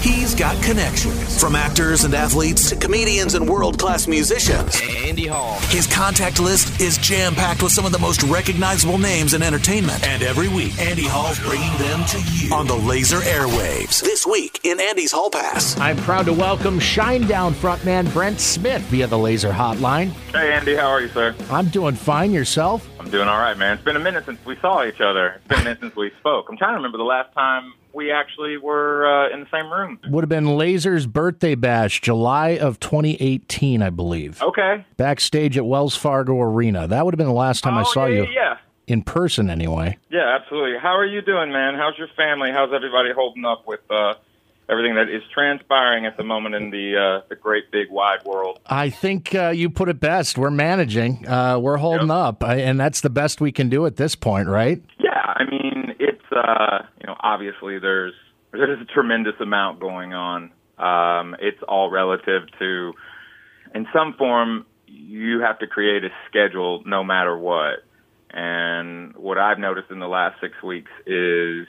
He's got connections from actors and athletes to comedians and world class musicians. Andy Hall. His contact list is jam packed with some of the most recognizable names in entertainment. And every week, Andy Hall's bringing them to you on the Lazer airwaves. This week in Andy's Hall Pass. I'm proud to welcome Shinedown frontman Brent Smith via the Lazer hotline. Hey, Andy, how are you, sir? I'm doing fine. Yourself? I'm doing all right, man. It's been a minute since we saw each other. It's been a minute since we spoke. I'm trying to remember the last time we actually were uh, in the same room. Would have been Lazer's birthday bash, July of 2018, I believe. Okay. Backstage at Wells Fargo Arena. That would have been the last time I Oh, saw yeah, you yeah. in person, anyway. Yeah, absolutely. How are you doing, man? How's your family? How's everybody holding up with uh, everything that is transpiring at the moment in the uh, the great big wide world? I think uh, you put it best. We're managing, uh, we're holding Yep. up, I- and that's the best we can do at this point, right? Yeah, I mean, it's uh, you know, obviously there's there's a tremendous amount going on. Um, it's all relative to, in some form, you have to create a schedule no matter what. And what I've noticed in the last six weeks is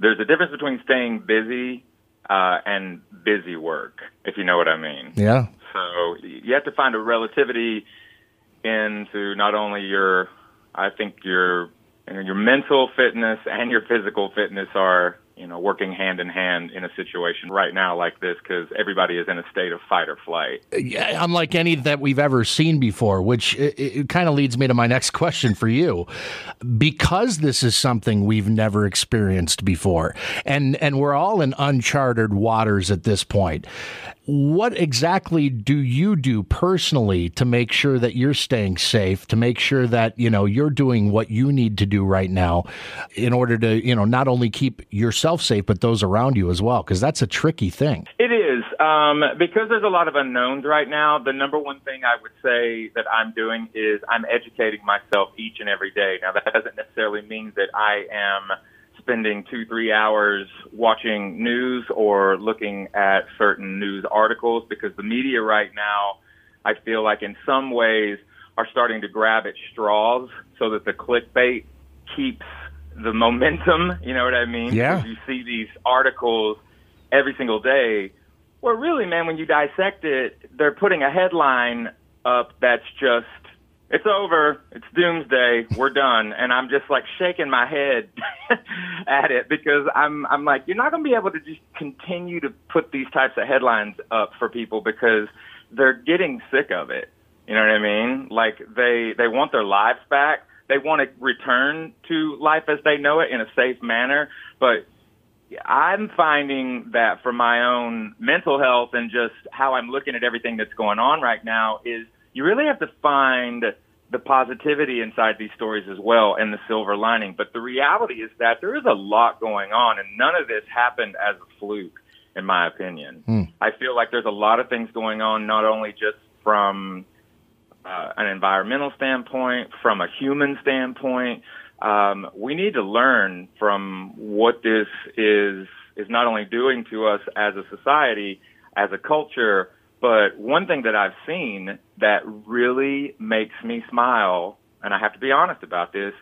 there's a difference between staying busy uh, and busy work, if you know what I mean. Yeah. So you have to find a relativity into not only your, I think your, your mental fitness and your physical fitness are, you know, working hand in hand in a situation right now like this because everybody is in a state of fight or flight. Yeah, unlike any that we've ever seen before, which it, it kind of leads me to my next question for you. Because this is something we've never experienced before, and, and we're all in uncharted waters at this point, what exactly do you do personally to make sure that you're staying safe, to make sure that, you know, you're doing what you need to do right now in order to, you know, not only keep yourself safe, but those around you as well? Because that's a tricky thing. It is um, because there's a lot of unknowns right now. The number one thing I would say that I'm doing is I'm educating myself each and every day. Now that doesn't necessarily mean that I am spending two three hours watching news or looking at certain news articles because the media right now, I feel like in some ways are starting to grab at straws so that the clickbait keeps the momentum. You know what I mean? Yeah. You see these articles every single day. Well, really, man, when you dissect it, they're putting a headline up that's just, it's over, it's doomsday, we're done. And I'm just like shaking my head at it because I'm, I'm like, you're not going to be able to just continue to put these types of headlines up for people because they're getting sick of it. You know what I mean? Like they, they want their lives back. They want to return to life as they know it in a safe manner. But I'm finding that for my own mental health and just how I'm looking at everything that's going on right now is you really have to find the positivity inside these stories as well and the silver lining. But the reality is that there is a lot going on and none of this happened as a fluke, in my opinion. I feel like there's a lot of things going on, not only just from uh, an environmental standpoint, from a human standpoint. Um, we need to learn from what this is is not only doing to us as a society, as a culture, but one thing that I've seen that really makes me smile, and I have to be honest about this,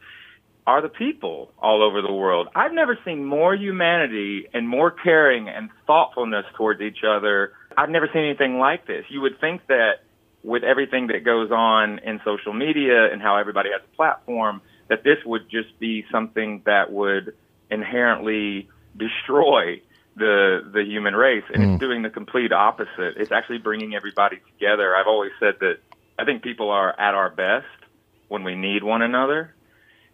are the people all over the world. I've never seen more humanity and more caring and thoughtfulness towards each other. I've never seen anything like this. You would think that with everything that goes on in social media and how everybody has a platform, that this would just be something that would inherently destroy the the human race, and it's hmm. doing the complete opposite. It's actually bringing everybody together. I've always said that I think people are at our best when we need one another,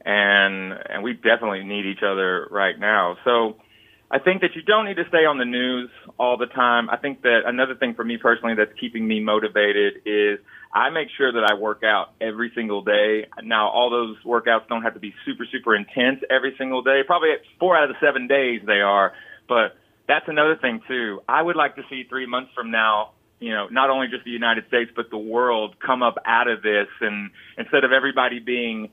and and we definitely need each other right now. So I think that you don't need to stay on the news all the time. I think that another thing for me personally that's keeping me motivated is I make sure that I work out every single day. Now, all those workouts don't have to be super, super intense every single day. Probably four out of the seven days they are, but that's another thing too. I would like to see three months from now, you know, not only just the United States, but the world come up out of this and instead of everybody being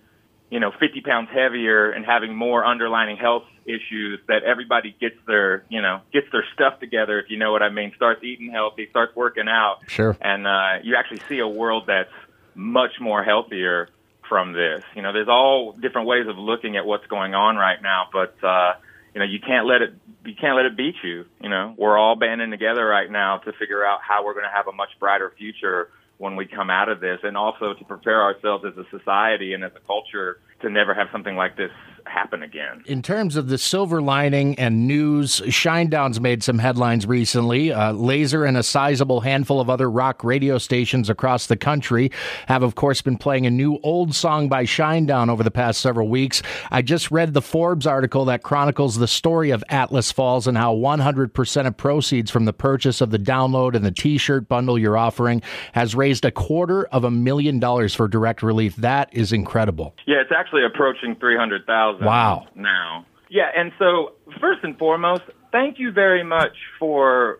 you know, 50 pounds heavier and having more underlining health issues that everybody gets their, you know, gets their stuff together, if you know what I mean, starts eating healthy, starts working out. Sure. And, uh, you actually see a world that's much more healthier from this. You know, there's all different ways of looking at what's going on right now, but, uh, you know, you can't let it you can't let it beat you. You know, we're all banding together right now to figure out how we're going to have a much brighter future when we come out of this, and also to prepare ourselves as a society and as a culture to never have something like this happen again. In terms of the silver lining and news, Shinedown's made some headlines recently. Uh, Lazer and a sizable handful of other rock radio stations across the country have, of course, been playing a new old song by Shinedown over the past several weeks. I just read the Forbes article that chronicles the story of Atlas Falls and how 100% of proceeds from the purchase of the download and the t shirt bundle you're offering has raised a quarter of a million dollars for direct relief. That is incredible. Yeah, it's actually approaching 300,000 thousand. Wow. Now. Yeah, and so first and foremost, thank you very much for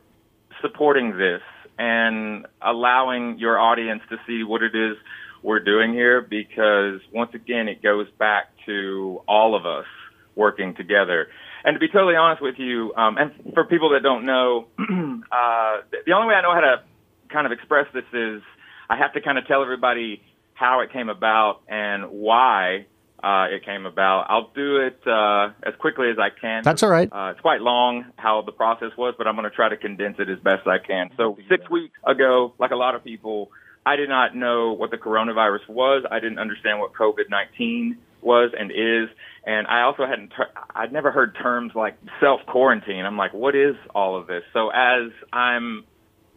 supporting this and allowing your audience to see what it is we're doing here because once again it goes back to all of us working together. And to be totally honest with you, um, and for people that don't know, uh, the only way I know how to kind of express this is I have to kind of tell everybody how it came about and why uh, it came about. I'll do it uh, as quickly as I can. That's all right. Uh, it's quite long how the process was, but I'm going to try to condense it as best I can. So six weeks ago, like a lot of people, I did not know what the coronavirus was. I didn't understand what COVID-19 was and is. And I also hadn't, ter- I'd never heard terms like self quarantine. I'm like, what is all of this? So as I'm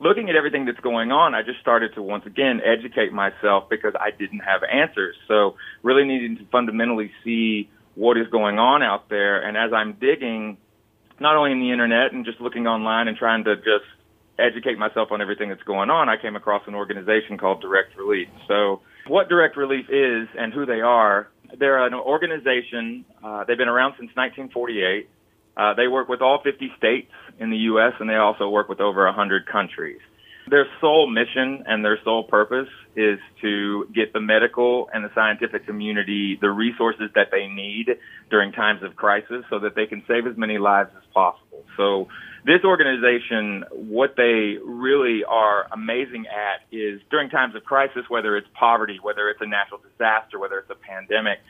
looking at everything that's going on, I just started to once again educate myself because I didn't have answers. So really needing to fundamentally see what is going on out there. And as I'm digging, not only in the internet and just looking online and trying to just educate myself on everything that's going on, I came across an organization called Direct Relief. So what Direct Relief is and who they are, they're an organization. Uh, they've been around since 1948. Uh, they work with all 50 states in the U.S. and they also work with over 100 countries. Their sole mission and their sole purpose is to get the medical and the scientific community the resources that they need during times of crisis so that they can save as many lives as possible. So this organization, what they really are amazing at is during times of crisis, whether it's poverty, whether it's a natural disaster, whether it's a pandemic,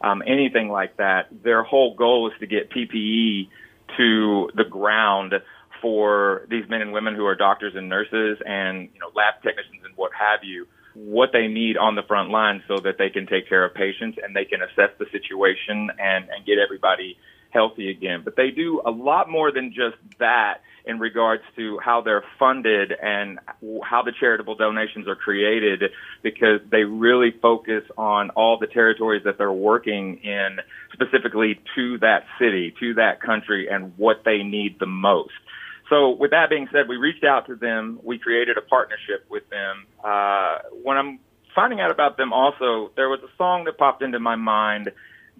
um, anything like that. Their whole goal is to get PPE to the ground for these men and women who are doctors and nurses and you know lab technicians and what have you what they need on the front line so that they can take care of patients and they can assess the situation and, and get everybody healthy again. But they do a lot more than just that in regards to how they're funded and how the charitable donations are created because they really focus on all the territories that they're working in specifically to that city, to that country and what they need the most. So with that being said, we reached out to them. We created a partnership with them. Uh, when I'm finding out about them also, there was a song that popped into my mind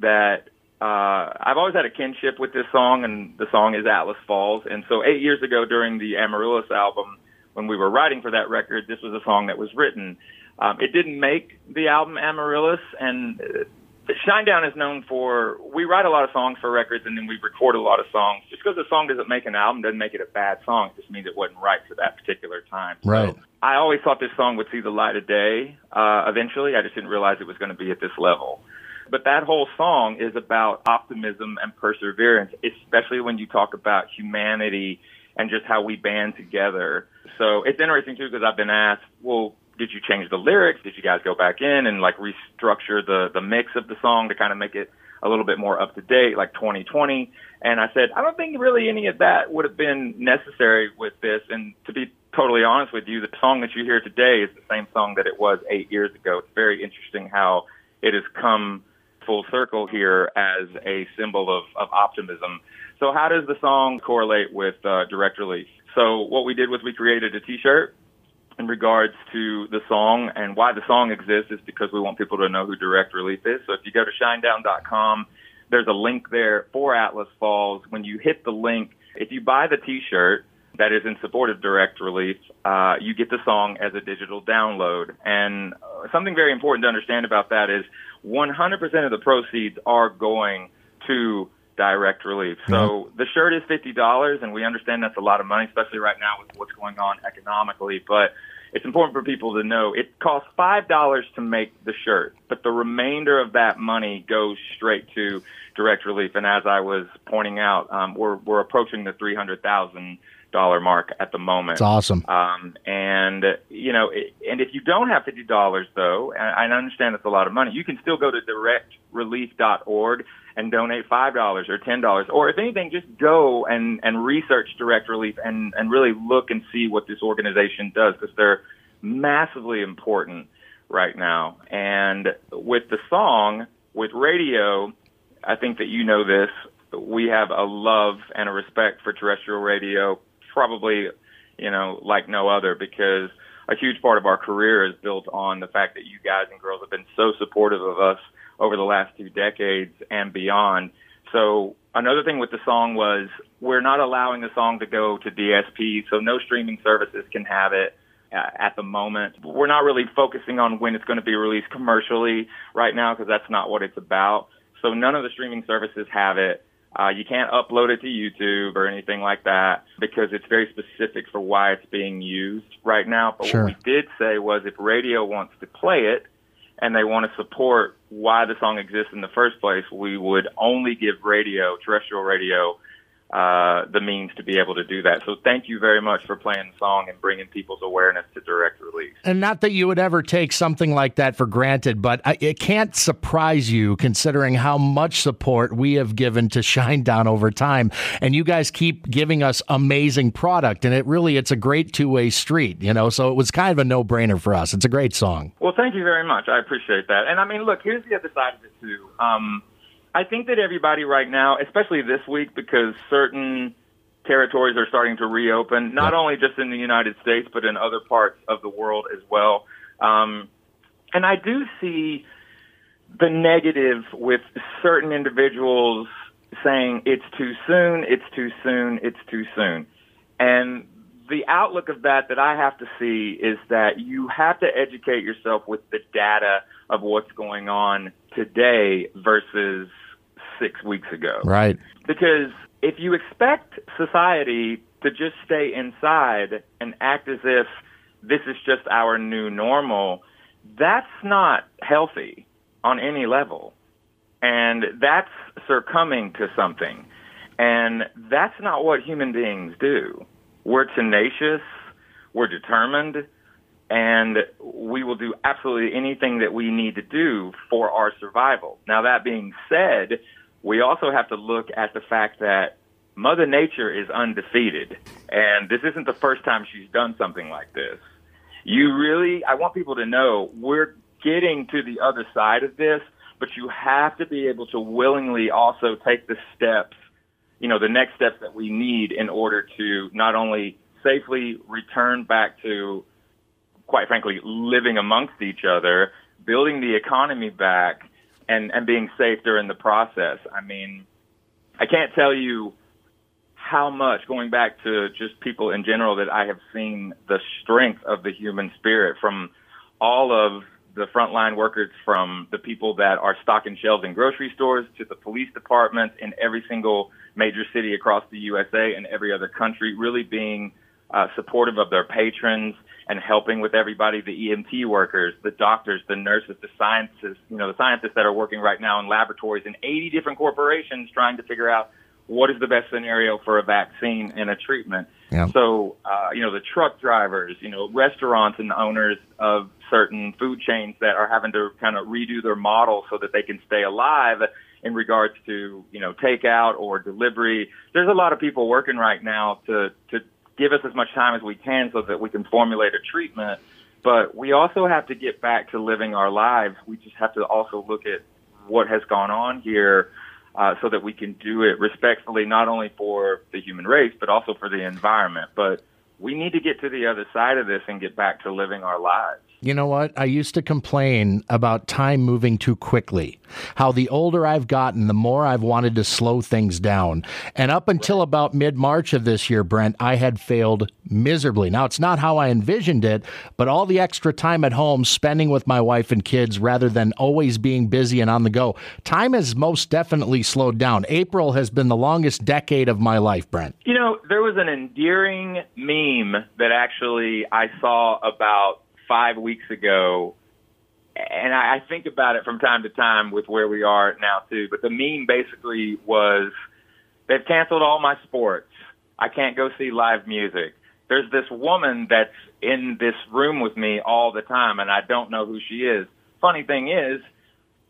that uh, I've always had a kinship with this song, and the song is Atlas Falls. And so, eight years ago, during the Amaryllis album, when we were writing for that record, this was a song that was written. Um, it didn't make the album Amaryllis, and uh, Shinedown is known for we write a lot of songs for records, and then we record a lot of songs. Just because a song doesn't make an album doesn't make it a bad song. It just means it wasn't right for that particular time. Right. So I always thought this song would see the light of day uh, eventually. I just didn't realize it was going to be at this level. But that whole song is about optimism and perseverance, especially when you talk about humanity and just how we band together. So it's interesting too because I've been asked, well, did you change the lyrics? Did you guys go back in and like restructure the the mix of the song to kind of make it a little bit more up to date, like 2020? And I said, I don't think really any of that would have been necessary with this. And to be totally honest with you, the song that you hear today is the same song that it was eight years ago. It's very interesting how it has come full circle here as a symbol of, of optimism. So how does the song correlate with uh, direct relief? So what we did was we created a T-shirt in regards to the song and why the song exists is because we want people to know who direct relief is. So if you go to shinedown.com, there's a link there for Atlas Falls. When you hit the link, if you buy the T-shirt, that is in support of direct relief, uh, you get the song as a digital download. And uh, something very important to understand about that is 100% of the proceeds are going to direct relief. So the shirt is $50 and we understand that's a lot of money, especially right now with what's going on economically. But it's important for people to know it costs five dollars to make the shirt, but the remainder of that money goes straight to direct relief. And as I was pointing out, um, we're we're approaching the three hundred thousand dollar mark at the moment. It's awesome. Um, and you know, and if you don't have fifty dollars though, and I understand it's a lot of money, you can still go to directrelief.org and donate five dollars or ten dollars, or if anything, just go and and research Direct Relief and and really look and see what this organization does because they're massively important right now. And with the song, with radio, I think that you know this. We have a love and a respect for terrestrial radio probably, you know, like no other because a huge part of our career is built on the fact that you guys and girls have been so supportive of us over the last two decades and beyond. So another thing with the song was we're not allowing the song to go to DSP, so no streaming services can have it uh, at the moment. We're not really focusing on when it's going to be released commercially right now because that's not what it's about. So none of the streaming services have it. Uh, you can't upload it to YouTube or anything like that because it's very specific for why it's being used right now. But sure. what we did say was if radio wants to play it and they want to support why the song exists in the first place, we would only give radio, terrestrial radio, uh, the means to be able to do that. So thank you very much for playing the song and bringing people's awareness to direct relief. And not that you would ever take something like that for granted, but it can't surprise you considering how much support we have given to Shinedown over time. And you guys keep giving us amazing product, and it really it's a great two way street, you know. So it was kind of a no brainer for us. It's a great song. Well, thank you very much. I appreciate that. And I mean, look, here's the other side of it too. Um, I think that everybody right now, especially this week, because certain territories are starting to reopen, not only just in the United States, but in other parts of the world as well. Um, and I do see the negative with certain individuals saying it's too soon, it's too soon, it's too soon. And the outlook of that that I have to see is that you have to educate yourself with the data of what's going on today versus six weeks ago. Right. Because if you expect society to just stay inside and act as if this is just our new normal, that's not healthy on any level. And that's succumbing to something. And that's not what human beings do. We're tenacious, we're determined, and we will do absolutely anything that we need to do for our survival. Now, that being said, we also have to look at the fact that Mother Nature is undefeated, and this isn't the first time she's done something like this. You really, I want people to know we're getting to the other side of this, but you have to be able to willingly also take the steps, you know, the next steps that we need in order to not only safely return back to, quite frankly, living amongst each other, building the economy back, and and being safe during the process. I mean, I can't tell you how much going back to just people in general that I have seen the strength of the human spirit from all of the frontline workers from the people that are stocking shelves in grocery stores to the police departments in every single major city across the USA and every other country really being uh, supportive of their patrons and helping with everybody, the EMT workers, the doctors, the nurses, the scientists, you know, the scientists that are working right now in laboratories in 80 different corporations trying to figure out what is the best scenario for a vaccine and a treatment. Yeah. So, uh, you know, the truck drivers, you know, restaurants and owners of certain food chains that are having to kind of redo their model so that they can stay alive in regards to, you know, takeout or delivery. There's a lot of people working right now to, to give us as much time as we can so that we can formulate a treatment. But we also have to get back to living our lives. We just have to also look at what has gone on here uh, so that we can do it respectfully, not only for the human race, but also for the environment. But we need to get to the other side of this and get back to living our lives. You know what? I used to complain about time moving too quickly. How the older I've gotten, the more I've wanted to slow things down. And up until about mid March of this year, Brent, I had failed miserably. Now, it's not how I envisioned it, but all the extra time at home, spending with my wife and kids rather than always being busy and on the go, time has most definitely slowed down. April has been the longest decade of my life, Brent. You know, there was an endearing meme that actually I saw about five weeks ago, and I, I think about it from time to time with where we are now too. But the meme basically was they've canceled all my sports. I can't go see live music. There's this woman that's in this room with me all the time, and I don't know who she is. Funny thing is,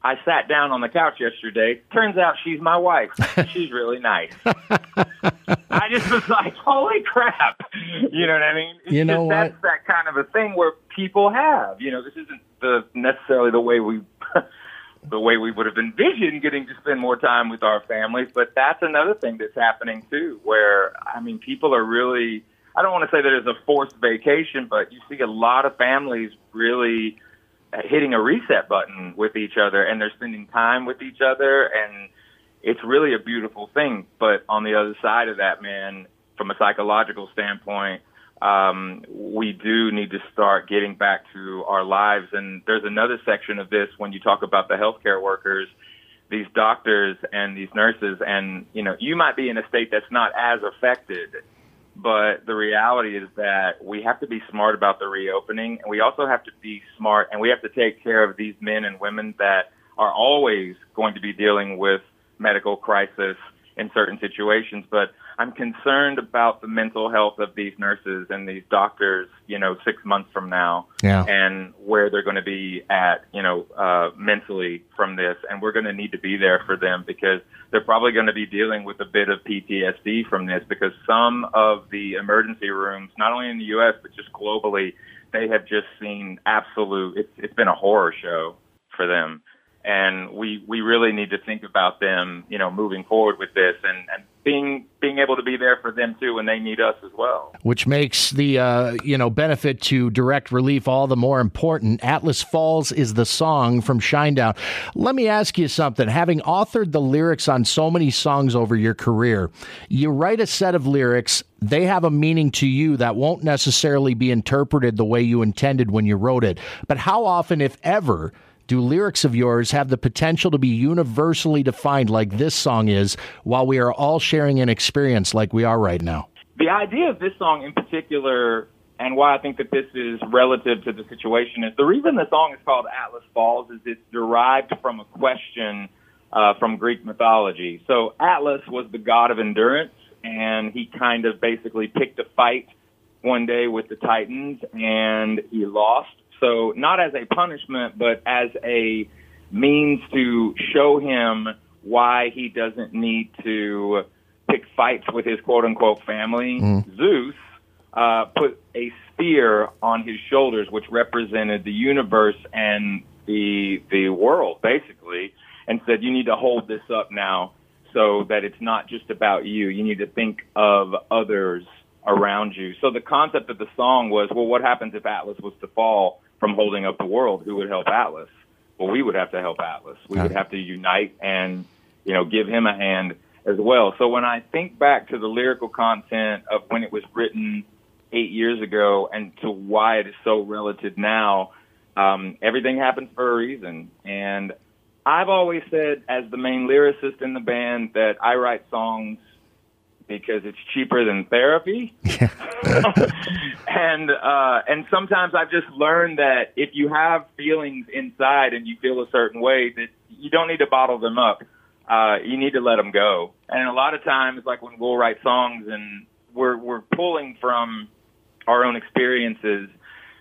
I sat down on the couch yesterday. Turns out she's my wife. She's really nice. I just was like, holy crap. You know what I mean? It's you know just, what? That's that kind of a thing where people have. You know, this isn't the necessarily the way we the way we would have envisioned getting to spend more time with our families, but that's another thing that's happening too, where I mean people are really I don't want to say that it's a forced vacation, but you see a lot of families really hitting a reset button with each other and they're spending time with each other and it's really a beautiful thing. But on the other side of that, man, from a psychological standpoint, um, we do need to start getting back to our lives. And there's another section of this when you talk about the healthcare workers, these doctors and these nurses, and you know, you might be in a state that's not as affected but the reality is that we have to be smart about the reopening, and we also have to be smart, and we have to take care of these men and women that are always going to be dealing with medical crisis in certain situations. But I'm concerned about the mental health of these nurses and these doctors, you know, six months from now, Yeah. and where they're going to be at, you know, uh, mentally from this. And we're going to need to be there for them because they're probably going to be dealing with a bit of PTSD from this because some of the emergency rooms, not only in the U.S., but just globally, they have just seen absolute, it's, it's been a horror show for them and we we really need to think about them, you know, moving forward with this and, and being being able to be there for them too when they need us as well. Which makes the uh, you know benefit to direct relief all the more important. Atlas Falls is the song from Shinedown. Let me ask you something. Having authored the lyrics on so many songs over your career, you write a set of lyrics. They have a meaning to you that won't necessarily be interpreted the way you intended when you wrote it. But how often, if ever, do lyrics of yours have the potential to be universally defined like this song is while we are all sharing an experience like we are right now? The idea of this song in particular and why I think that this is relative to the situation is the reason the song is called Atlas Falls is it's derived from a question uh, from Greek mythology. So Atlas was the god of endurance, and he kind of basically picked a fight one day with the Titans, and he lost. So not as a punishment, but as a means to show him why he doesn't need to pick fights with his quote unquote family. Zeus uh, put a spear on his shoulders, which represented the universe and the the world, basically, and said, "You need to hold this up now, so that it's not just about you. You need to think of others around you." So the concept of the song was, well, what happens if Atlas was to fall from holding up the world? Who would help Atlas? Well, we would have to help Atlas. We would have to unite and, you know, give him a hand as well. So when I think back to the lyrical content of when it was written eight years ago and to why it is so relative now, um, everything happens for a reason. And I've always said, as the main lyricist in the band, that I write songs because it's cheaper than therapy. and uh, and sometimes I've just learned that if you have feelings inside and you feel a certain way, that you don't need to bottle them up. Uh, you need to let them go. And a lot of times, like when we'll write songs and we're we're pulling from our own experiences.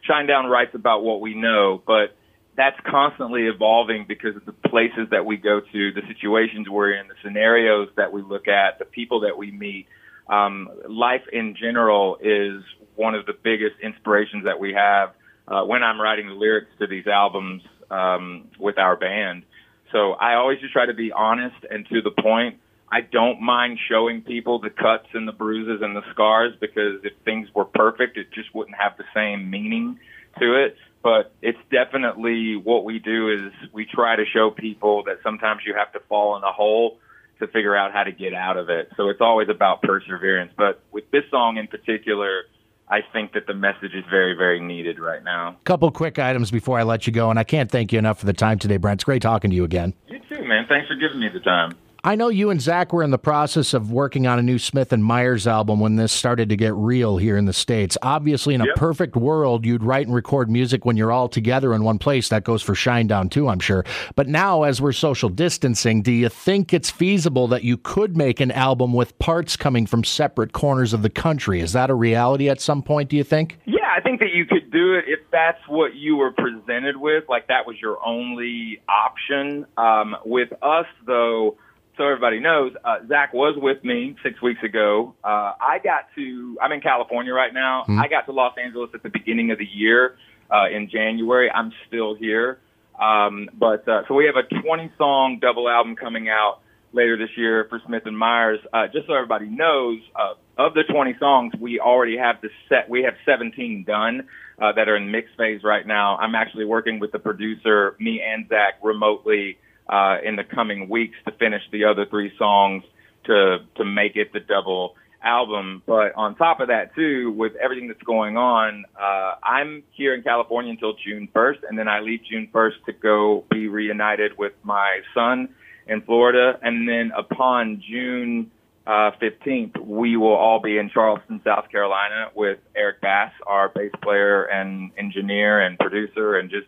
Shinedown writes about what we know, but that's constantly evolving because of the places that we go to, the situations we're in, the scenarios that we look at, the people that we meet. Um, life in general is one of the biggest inspirations that we have uh, when I'm writing the lyrics to these albums um, with our band. So I always just try to be honest and to the point. I don't mind showing people the cuts and the bruises and the scars because if things were perfect, it just wouldn't have the same meaning to it. But it's definitely what we do is we try to show people that sometimes you have to fall in a hole to figure out how to get out of it. So it's always about perseverance. But with this song in particular, I think that the message is very, very needed right now. Couple quick items before I let you go, and I can't thank you enough for the time today, Brent. It's great talking to you again. You too, man. Thanks for giving me the time. I know you and Zach were in the process of working on a new Smith and Myers album when this started to get real here in the States. Obviously, in a Yep. perfect world, you'd write and record music when you're all together in one place. That goes for Shinedown too, I'm sure. But now, as we're social distancing, do you think it's feasible that you could make an album with parts coming from separate corners of the country? Is that a reality at some point, do you think? Yeah, I think that you could do it if that's what you were presented with, like that was your only option. Um, with us, though, so everybody knows, uh, Zach was with me six weeks ago. Uh, I got to, I'm in California right now. I got to Los Angeles at the beginning of the year uh, in January. I'm still here. Um, but uh, so we have a 20 song double album coming out later this year for Smith and Myers. Uh, just so everybody knows, uh, of the 20 songs, we already have the set. We have 17 done uh, that are in mix phase right now. I'm actually working with the producer, me and Zach, remotely uh, in the coming weeks to finish the other three songs to to make it the double album. But on top of that, too, with everything that's going on, uh, I'm here in California until June 1st, and then I leave June 1st to go be reunited with my son in Florida, and then upon June uh, 15th, we will all be in Charleston, South Carolina, with Eric Bass, our bass player and engineer and producer, and just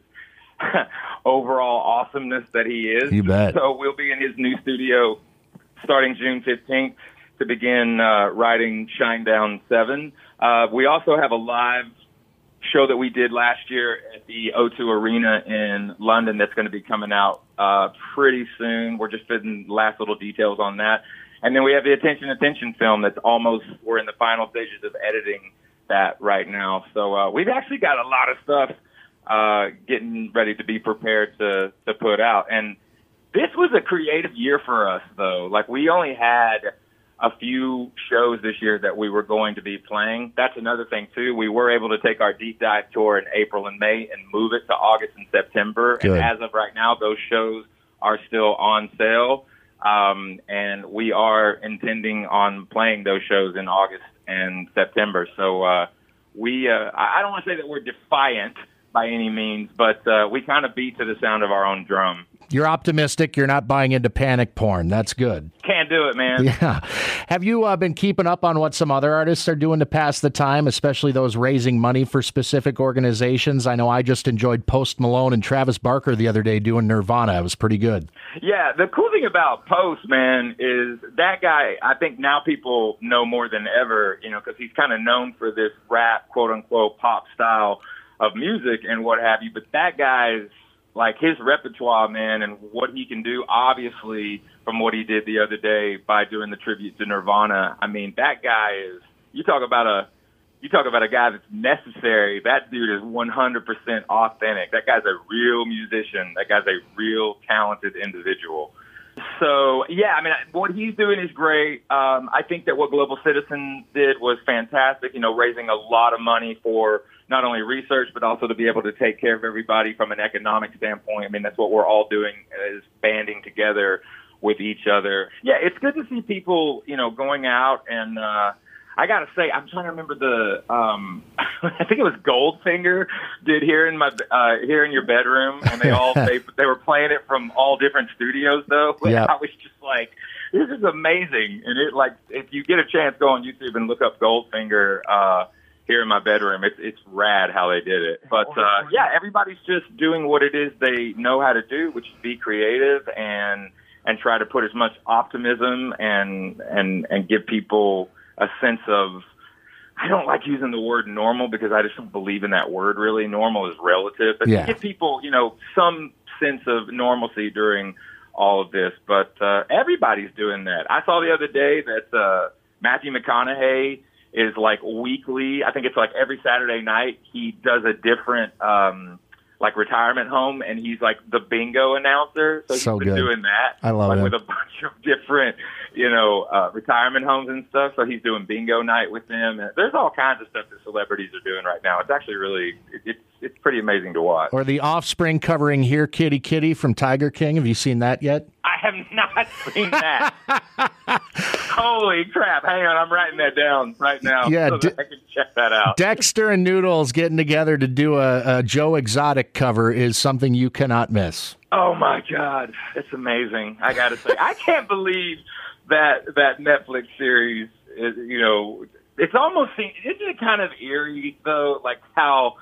overall awesomeness that he is. You bet. So we'll be in his new studio starting June 15th to begin uh, writing Shinedown 7. Uh, we also have a live show that we did last year at the O2 Arena in London that's going to be coming out uh, pretty soon. We're just fitting last little details on that. And then we have the Attention Attention film that's almost, we're in the final stages of editing that right now. So uh, we've actually got a lot of stuff uh, getting ready to be prepared to, to put out. And this was a creative year for us, though. Like, we only had a few shows this year that we were going to be playing. That's another thing, too. We were able to take our deep dive tour in April and May and move it to August and September. Good. And as of right now, those shows are still on sale. Um, and we are intending on playing those shows in August and September. So, uh, we, uh, I I don't want to say that we're defiant by any means, but, uh, we kind of beat to the sound of our own drum. You're optimistic. You're not buying into panic porn. That's good. Can't do it, man. Yeah. Have you uh, been keeping up on what some other artists are doing to pass the time, especially those raising money for specific organizations? I know I just enjoyed Post Malone and Travis Barker the other day doing Nirvana. It was pretty good. Yeah, the cool thing about Post, man, is that guy. I think now people know more than ever, you know, because he's kind of known for this rap, quote unquote, pop style of music and what have you. But that guy's like his repertoire, man, and what he can do. Obviously, from what he did the other day by doing the tribute to Nirvana. I mean, that guy is. You talk about a. You talk about a guy that's necessary. That dude is 100% authentic. That guy's a real musician. That guy's a real talented individual. So yeah, I mean, what he's doing is great. Um, I think that what Global Citizen did was fantastic. You know, raising a lot of money for not only research but also to be able to take care of everybody from an economic standpoint. I mean, that's what we're all doing is banding together with each other. Yeah, it's good to see people, you know, going out and. uh I gotta say, I'm trying to remember the. um I think it was Goldfinger did here in my uh here in your bedroom, and they all they they were playing it from all different studios though. Yeah. I was just like, this is amazing, and it like if you get a chance, go on YouTube and look up Goldfinger. uh here in my bedroom. It's it's rad how they did it. But uh yeah, everybody's just doing what it is they know how to do, which is be creative and and try to put as much optimism and and and give people a sense of I don't like using the word normal because I just don't believe in that word really. Normal is relative. But Yeah. give people, you know, some sense of normalcy during all of this. But uh everybody's doing that. I saw the other day that uh Matthew McConaughey is like weekly. I think it's like every Saturday night he does a different um like retirement home, and he's like the bingo announcer. So he's So been good. doing that. I love like it. with a bunch of different, you know, uh, retirement homes and stuff. So he's doing bingo night with them. And there's all kinds of stuff that celebrities are doing right now. It's actually really, it, it's it's pretty amazing to watch. Or the Offspring covering "Here Kitty Kitty" from Tiger King. Have you seen that yet? I have not seen that. Holy crap! Hang on, I'm writing that down right now. Yeah, so that d- I can check that out. Dexter and Noodles getting together to do a, a Joe Exotic cover is something you cannot miss. Oh my god, it's amazing! I got to say, I can't believe that that Netflix series is. You know, it's almost isn't it kind of eerie though? Like how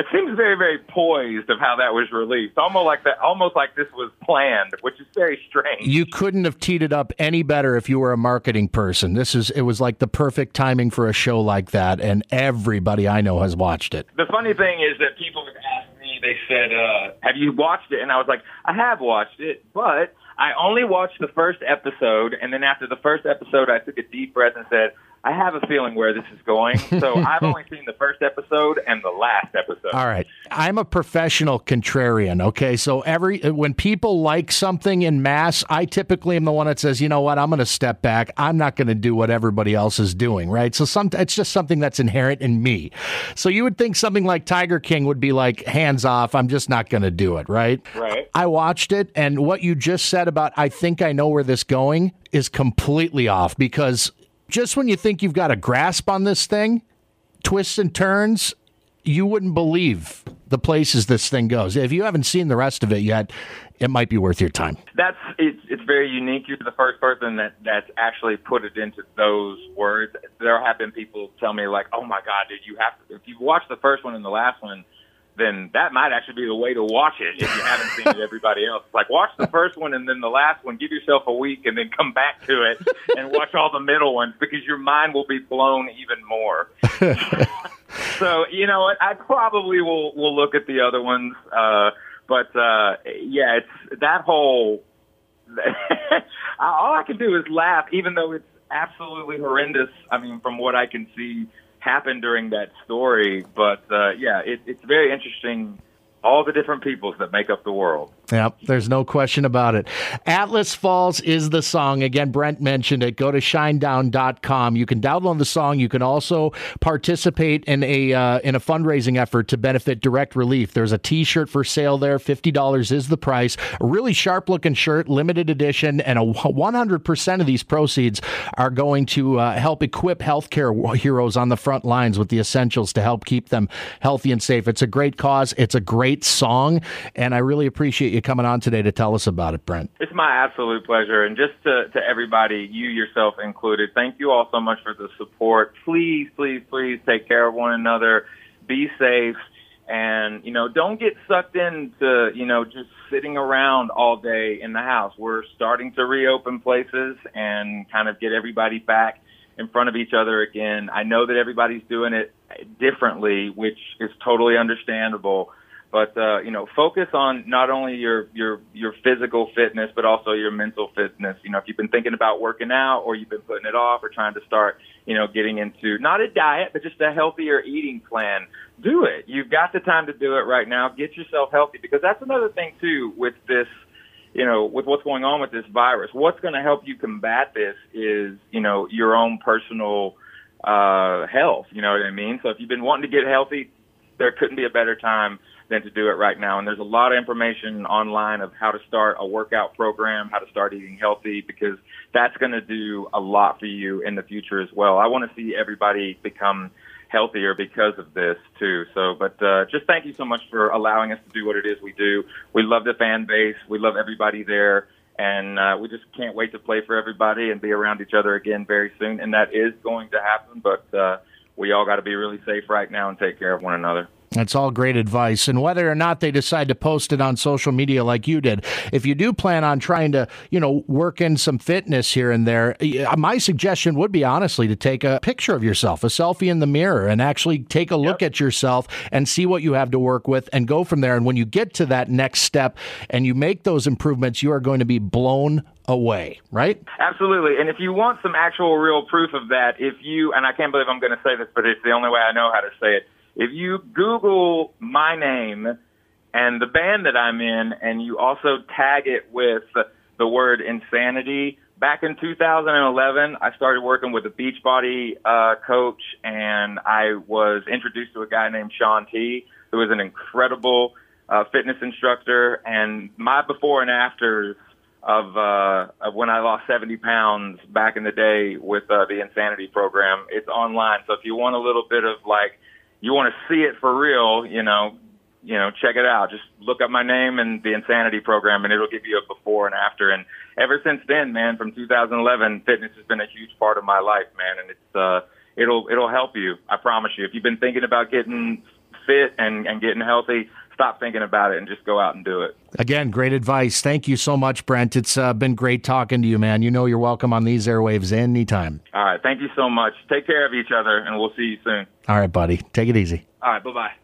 it seems very very poised of how that was released, almost like that, almost like this was planned, which is very strange. You couldn't have teed it up any better if you were a marketing person. This is it was like the perfect timing for a show like that, and everybody I know has watched it. The funny thing is that people have asked me, they said, uh, Have you watched it? And I was like, I have watched it, but I only watched the first episode. And then after the first episode, I took a deep breath and said, I have a feeling where this is going. So I've only seen the first episode and the last episode. All right. I'm a professional contrarian, okay? So every when people like something in mass, I typically am the one that says, "You know what? I'm going to step back. I'm not going to do what everybody else is doing." Right? So some it's just something that's inherent in me. So you would think something like Tiger King would be like hands off, I'm just not going to do it, right? Right. I watched it and what you just said about I think I know where this going is completely off because just when you think you've got a grasp on this thing, twists and turns, you wouldn't believe the places this thing goes. If you haven't seen the rest of it yet, it might be worth your time. That's it's it's very unique. You're the first person that that's actually put it into those words. There have been people tell me like, "Oh my God, did you have to?" If you watch the first one and the last one, then that might actually be the way to watch it if you haven't seen it. Everybody else, like watch the first one and then the last one. Give yourself a week and then come back to it and watch all the middle ones because your mind will be blown even more. so you know what? I probably will will look at the other ones. Uh, but uh, yeah, it's that whole. all I can do is laugh, even though it's absolutely horrendous. I mean, from what I can see happen during that story. But uh, yeah, it, it's very interesting. All the different peoples that make up the world. Yep, there's no question about it. Atlas Falls is the song. Again, Brent mentioned it. Go to shinedown.com. You can download the song. You can also participate in a uh, in a fundraising effort to benefit Direct Relief. There's a T-shirt for sale there. Fifty dollars is the price. A really sharp looking shirt, limited edition, and a 100 percent of these proceeds are going to uh, help equip healthcare heroes on the front lines with the essentials to help keep them healthy and safe. It's a great cause. It's a great song, and I really appreciate you coming on today to tell us about it, Brent. It's my absolute pleasure. And just to, to everybody, you yourself included, thank you all so much for the support. Please, please, please take care of one another. Be safe. And, you know, don't get sucked into, you know, just sitting around all day in the house. We're starting to reopen places and kind of get everybody back in front of each other again. I know that everybody's doing it differently, which is totally understandable but uh, you know, focus on not only your your your physical fitness, but also your mental fitness. You know, if you've been thinking about working out, or you've been putting it off, or trying to start, you know, getting into not a diet, but just a healthier eating plan, do it. You've got the time to do it right now. Get yourself healthy because that's another thing too with this. You know, with what's going on with this virus, what's going to help you combat this is, you know, your own personal uh, health. You know what I mean? So if you've been wanting to get healthy, there couldn't be a better time than to do it right now. And there's a lot of information online of how to start a workout program, how to start eating healthy, because that's going to do a lot for you in the future as well. I want to see everybody become healthier because of this too. So, but uh, just thank you so much for allowing us to do what it is we do. We love the fan base. We love everybody there. And uh, we just can't wait to play for everybody and be around each other again very soon. And that is going to happen. But uh, we all got to be really safe right now and take care of one another. That's all great advice. And whether or not they decide to post it on social media like you did, if you do plan on trying to, you know, work in some fitness here and there, uh, my suggestion would be honestly to take a picture of yourself, a selfie in the mirror, and actually take a look yep. at yourself and see what you have to work with and go from there. And when you get to that next step and you make those improvements, you are going to be blown away, right? Absolutely. And if you want some actual real proof of that, if you, and I can't believe I'm going to say this, but it's the only way I know how to say it if you Google my name and the band that I'm in, and you also tag it with the word insanity. Back in 2011, I started working with a Beachbody uh, coach, and I was introduced to a guy named Shaun T, who was an incredible uh, fitness instructor. And my before and afters of, uh, of when I lost 70 pounds back in the day with uh, the Insanity program, it's online. So if you want a little bit of like, you want to see it for real, you know, you know, check it out. Just look up my name and the Insanity program, and it'll give you a before and after. And ever since then, man, from 2011, fitness has been a huge part of my life, man, and it's uh, it'll it'll help you. I promise you. If you've been thinking about getting fit and and getting healthy, stop thinking about it and just go out and do it. Again, great advice. Thank you so much, Brent. It's uh, been great talking to you, man. You know you're welcome on these airwaves anytime. All right. Thank you so much. Take care of each other, and we'll see you soon. All right, buddy. Take it easy. All right. Bye bye.